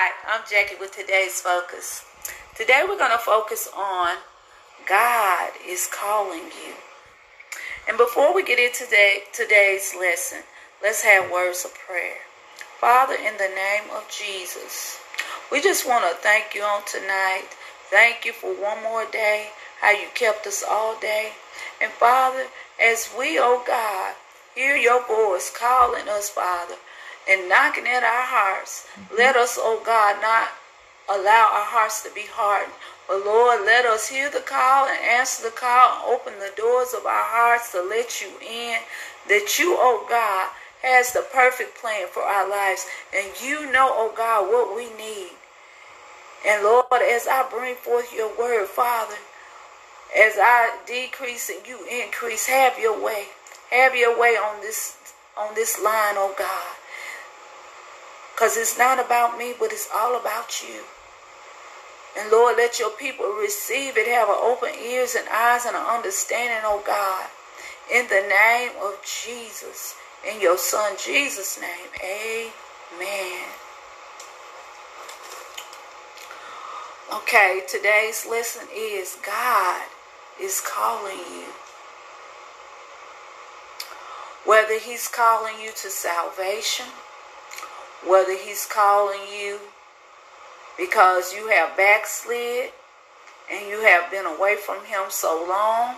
Hi, I'm Jackie with today's focus. Today we're going to focus on God is calling you. And before we get into today, today's lesson, let's have words of prayer. Father, in the name of Jesus, we just want to thank you on tonight. Thank you for one more day, how you kept us all day. And Father, as we, oh God, hear your voice calling us, Father, and knocking at our hearts. Let us, oh God, not allow our hearts to be hardened. But Lord, let us hear the call and answer the call and open the doors of our hearts to let you in. That you, oh God, has the perfect plan for our lives. And you know, oh God, what we need. And Lord, as I bring forth your word, Father, as I decrease and you increase, have your way. Have your way on this on this line, oh God. Because it's not about me, but it's all about you. And Lord, let your people receive it, have open ears and eyes and an understanding, oh God. In the name of Jesus, in your son Jesus' name, amen. Okay, today's lesson is God is calling you. Whether he's calling you to salvation, whether he's calling you because you have backslid and you have been away from him so long,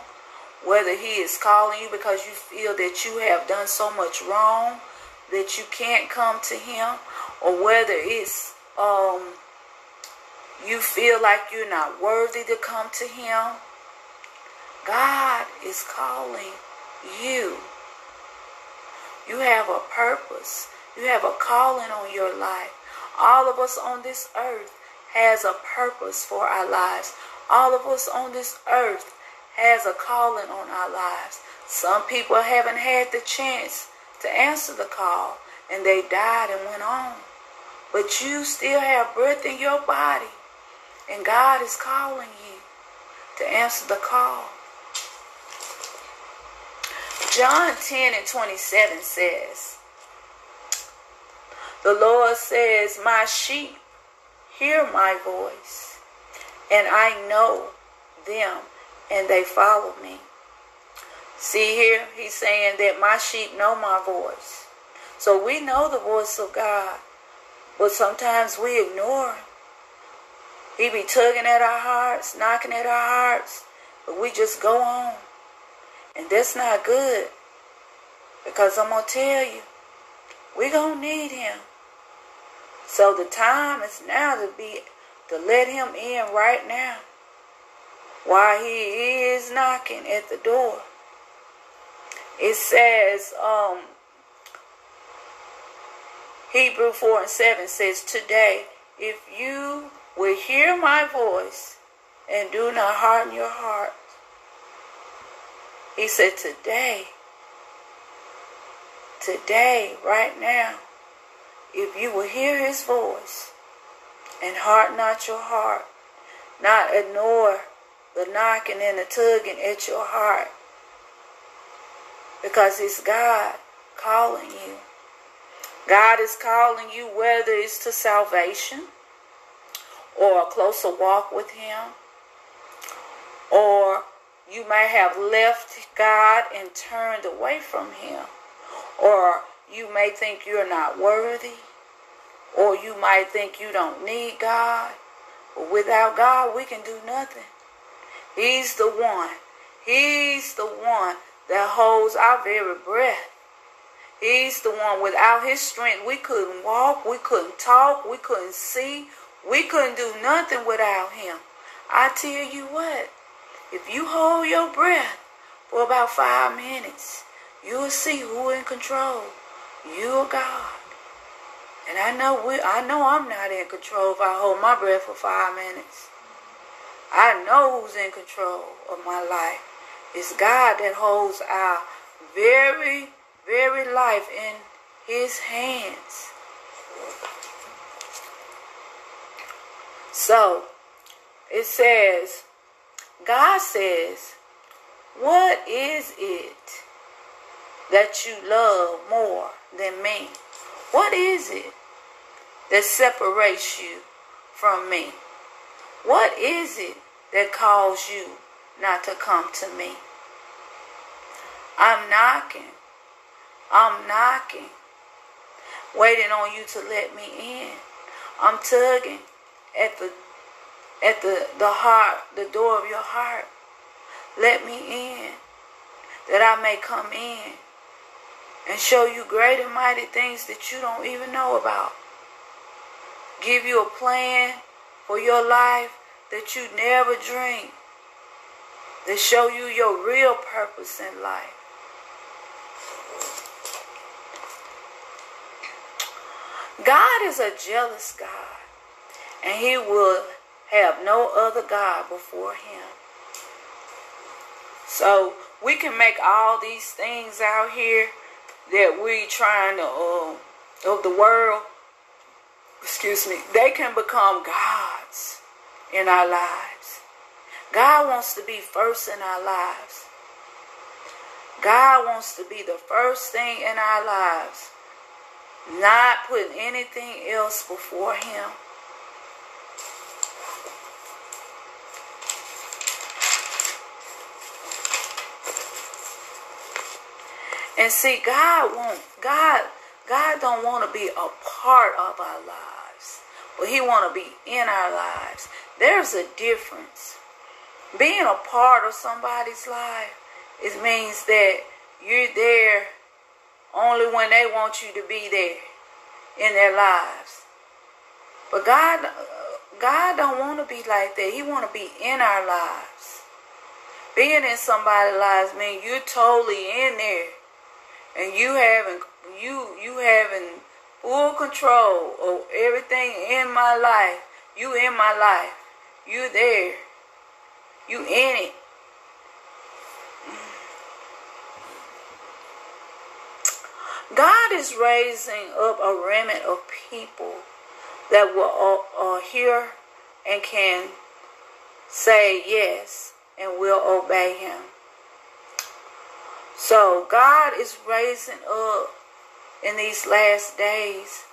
whether he is calling you because you feel that you have done so much wrong that you can't come to him, or whether it's um, you feel like you're not worthy to come to him, God is calling you. You have a purpose. You have a calling on your life. All of us on this earth has a purpose for our lives. All of us on this earth has a calling on our lives. Some people haven't had the chance to answer the call and they died and went on. But you still have breath in your body and God is calling you to answer the call. John 10 and 27 says, the Lord says, My sheep hear my voice, and I know them, and they follow me. See here, he's saying that my sheep know my voice. So we know the voice of God, but sometimes we ignore him. He be tugging at our hearts, knocking at our hearts, but we just go on. And that's not good. Because I'm going to tell you, we going to need him. So the time is now to be to let him in right now while he is knocking at the door. It says, um, Hebrew 4 and 7 says, Today, if you will hear my voice and do not harden your heart. He said, Today, today, right now, if you will hear his voice and harden not your heart, not ignore the knocking and the tugging at your heart, because it's God calling you. God is calling you whether it's to salvation or a closer walk with Him, or you may have left God and turned away from Him, or you may think you're not worthy, or you might think you don't need God. But without God, we can do nothing. He's the one. He's the one that holds our very breath. He's the one without his strength. We couldn't walk, we couldn't talk, we couldn't see, we couldn't do nothing without him. I tell you what, if you hold your breath for about five minutes, you'll see who in control. You are God. And I know we I know I'm not in control if I hold my breath for five minutes. I know who's in control of my life. It's God that holds our very, very life in his hands. So it says, God says, What is it that you love more than me? What is it? that separates you from me? What is it that calls you not to come to me? I'm knocking. I'm knocking. Waiting on you to let me in. I'm tugging at the at the, the heart, the door of your heart. Let me in that I may come in and show you great and mighty things that you don't even know about. Give you a plan for your life that you never dreamed. To show you your real purpose in life. God is a jealous God, and He will have no other God before Him. So we can make all these things out here that we trying to uh, of the world. Excuse me. They can become gods in our lives. God wants to be first in our lives. God wants to be the first thing in our lives, not putting anything else before Him. And see, God won't, God, God don't want to be a part of our lives, but He want to be in our lives. There's a difference. Being a part of somebody's life, it means that you're there only when they want you to be there in their lives. But God, God don't want to be like that. He want to be in our lives. Being in somebody's lives means you're totally in there and you having you you having full control of everything in my life. You in my life. You there. You in it. God is raising up a remnant of people that will uh, hear and can say yes and will obey Him. So God is raising up in these last days,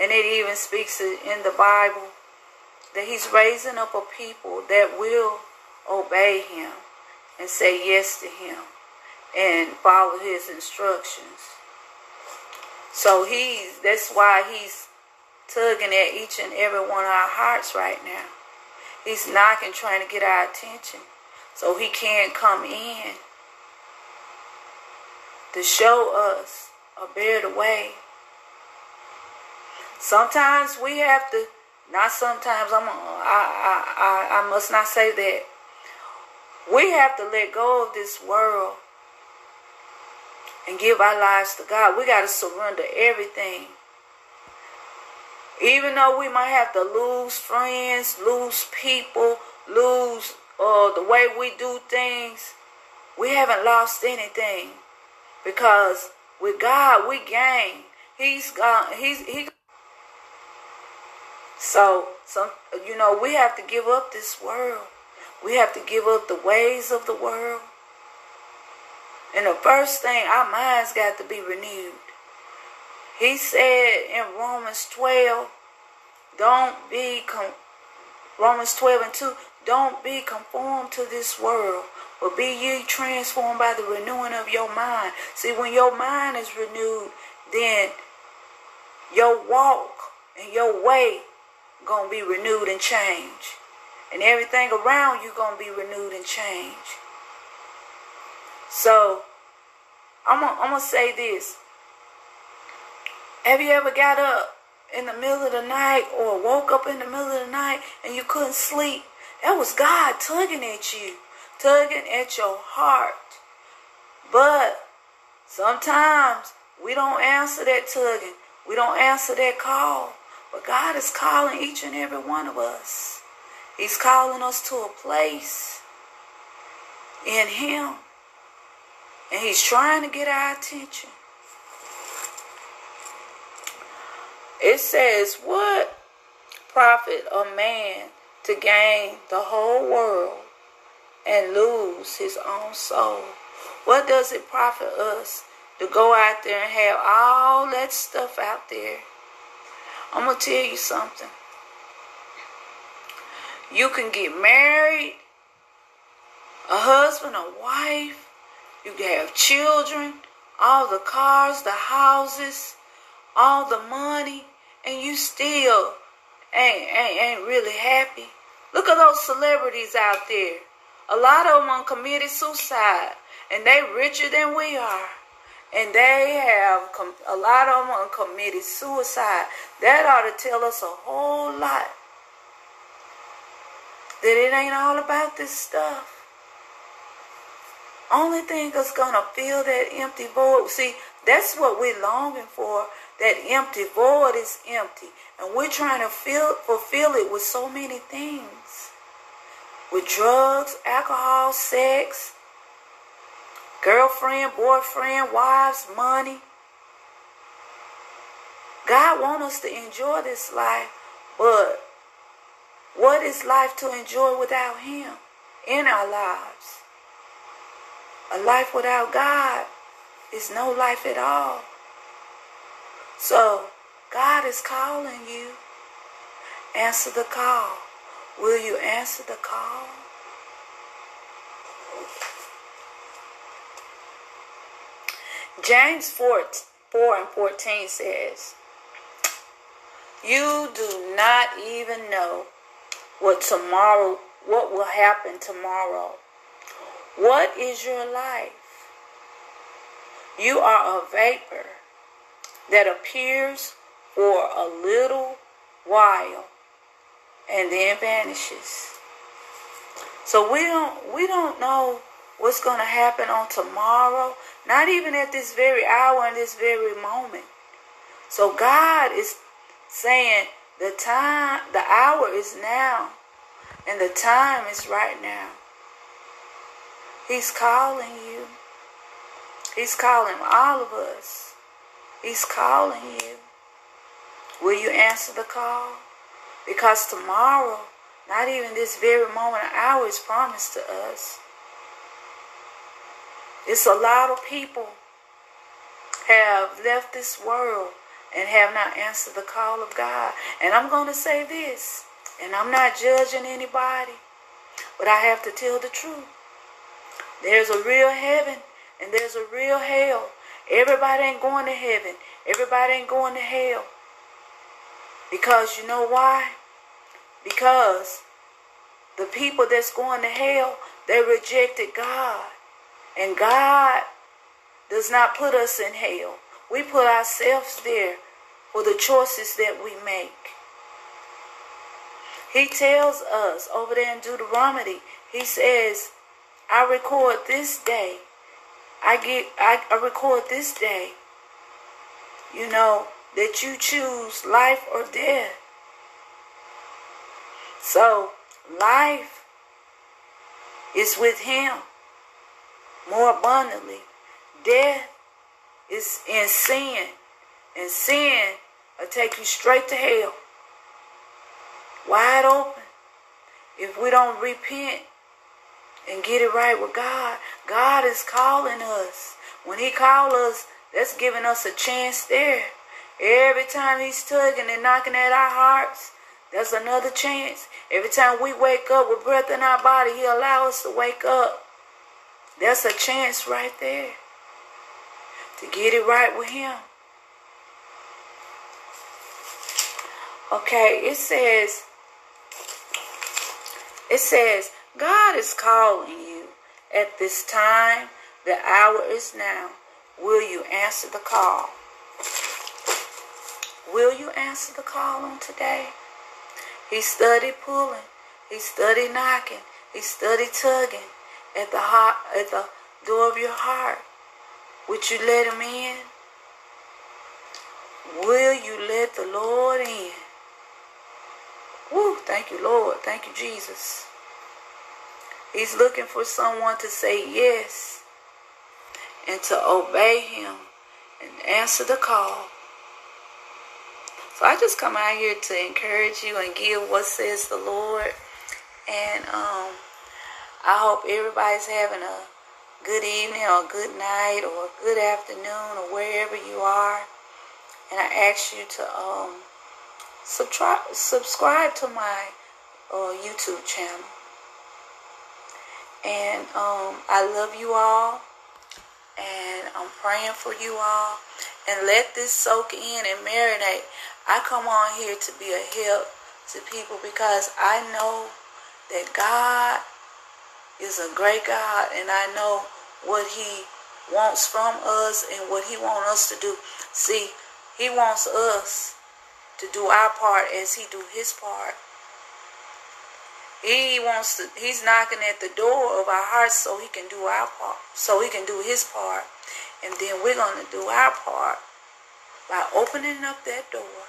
and it even speaks in the Bible that He's raising up a people that will obey Him and say yes to Him and follow His instructions. So He's that's why He's tugging at each and every one of our hearts right now. He's knocking, trying to get our attention so He can come in to show us a better way. Sometimes we have to, not sometimes, I'm, I, I, I, I must not say that. We have to let go of this world and give our lives to God. We got to surrender everything. Even though we might have to lose friends, lose people, lose uh, the way we do things, we haven't lost anything. Because with God we gain. He's gone. He's he. So some you know we have to give up this world. We have to give up the ways of the world. And the first thing, our minds got to be renewed. He said in Romans 12, don't be, Romans 12 and 2, don't be conformed to this world, but be ye transformed by the renewing of your mind. See, when your mind is renewed, then your walk and your way gonna be renewed and changed. And everything around you gonna be renewed and changed. So I'm gonna, I'm gonna say this. Have you ever got up in the middle of the night or woke up in the middle of the night and you couldn't sleep? That was God tugging at you tugging at your heart. But sometimes we don't answer that tugging. We don't answer that call. But God is calling each and every one of us. He's calling us to a place in Him. And He's trying to get our attention. It says, What profit a man to gain the whole world and lose his own soul. What does it profit us to go out there and have all that stuff out there? I'm going to tell you something. You can get married, a husband, a wife, you can have children, all the cars, the houses, all the money, and you still ain't, ain't, ain't really happy. Look at those celebrities out there. A lot of them committed suicide, and they richer than we are. And they have, a lot of them committed suicide. That ought to tell us a whole lot. That it ain't all about this stuff. Only thing that's gonna fill that empty void. See, that's what we're longing for. That empty void is empty. And we're trying to fill, fulfill it with so many things. With drugs, alcohol, sex, girlfriend, boyfriend, wives, money. God wants us to enjoy this life, but what is life to enjoy without Him in our lives? A life without God is no life at all. So, God is calling you. Answer the call. Will you answer the call? James 4, 4 and 14 says, You do not even know what tomorrow what will happen tomorrow. What is your life? You are a vapor that appears for a little while and then vanishes. So we don't we don't know what's going to happen on tomorrow, not even at this very hour and this very moment. So God is saying the time, the hour is now, and the time is right now. He's calling you. He's calling all of us. He's calling you. Will you answer the call? Because tomorrow, not even this very moment or hour is promised to us. It's a lot of people have left this world and have not answered the call of God. And I'm going to say this, and I'm not judging anybody, but I have to tell the truth. There's a real heaven and there's a real hell. Everybody ain't going to heaven. Everybody ain't going to hell. Because you know why? Because the people that's going to hell, they rejected God. And God does not put us in hell. We put ourselves there for the choices that we make. He tells us over there in Deuteronomy, he says, I record this day. I get I, I record this day. You know, that you choose life or death. So life is with him more abundantly. Death is in sin, and sin will take you straight to hell. Wide open. If we don't repent and get it right with God, God is calling us. When He calls us, that's giving us a chance there. Every time He's tugging and knocking at our hearts, there's another chance. Every time we wake up with breath in our body, He allows us to wake up. That's a chance right there to get it right with Him. Okay, it says, it says, God is calling you at this time. The hour is now. Will you answer the call? Will you answer the call on today? He studied pulling. He studied knocking. He studied tugging at the heart, at the door of your heart. Would you let him in? Will you let the Lord in? Woo, thank you, Lord. Thank you, Jesus. He's looking for someone to say yes and to obey him and answer the call. So I just come out here to encourage you and give what says the Lord. And um, I hope everybody's having a good evening or a good night or a good afternoon or wherever you are. And I ask you to um, subscribe subscribe to my uh, YouTube channel. And um, I love you all. And I'm praying for you all. And let this soak in and marinate. I come on here to be a help to people because I know that God is a great God. And I know what he wants from us and what he wants us to do. See, he wants us to do our part as he do his part. He wants to he's knocking at the door of our hearts so he can do our part. So he can do his part. And then we're gonna do our part by opening up that door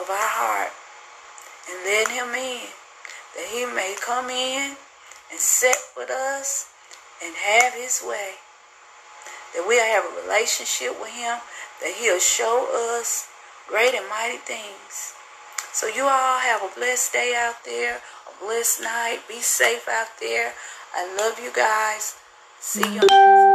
of our heart and letting him in. That he may come in and sit with us and have his way. That we'll have a relationship with him. That he'll show us great and mighty things. So you all have a blessed day out there, blessed night. Be safe out there. I love you guys. See you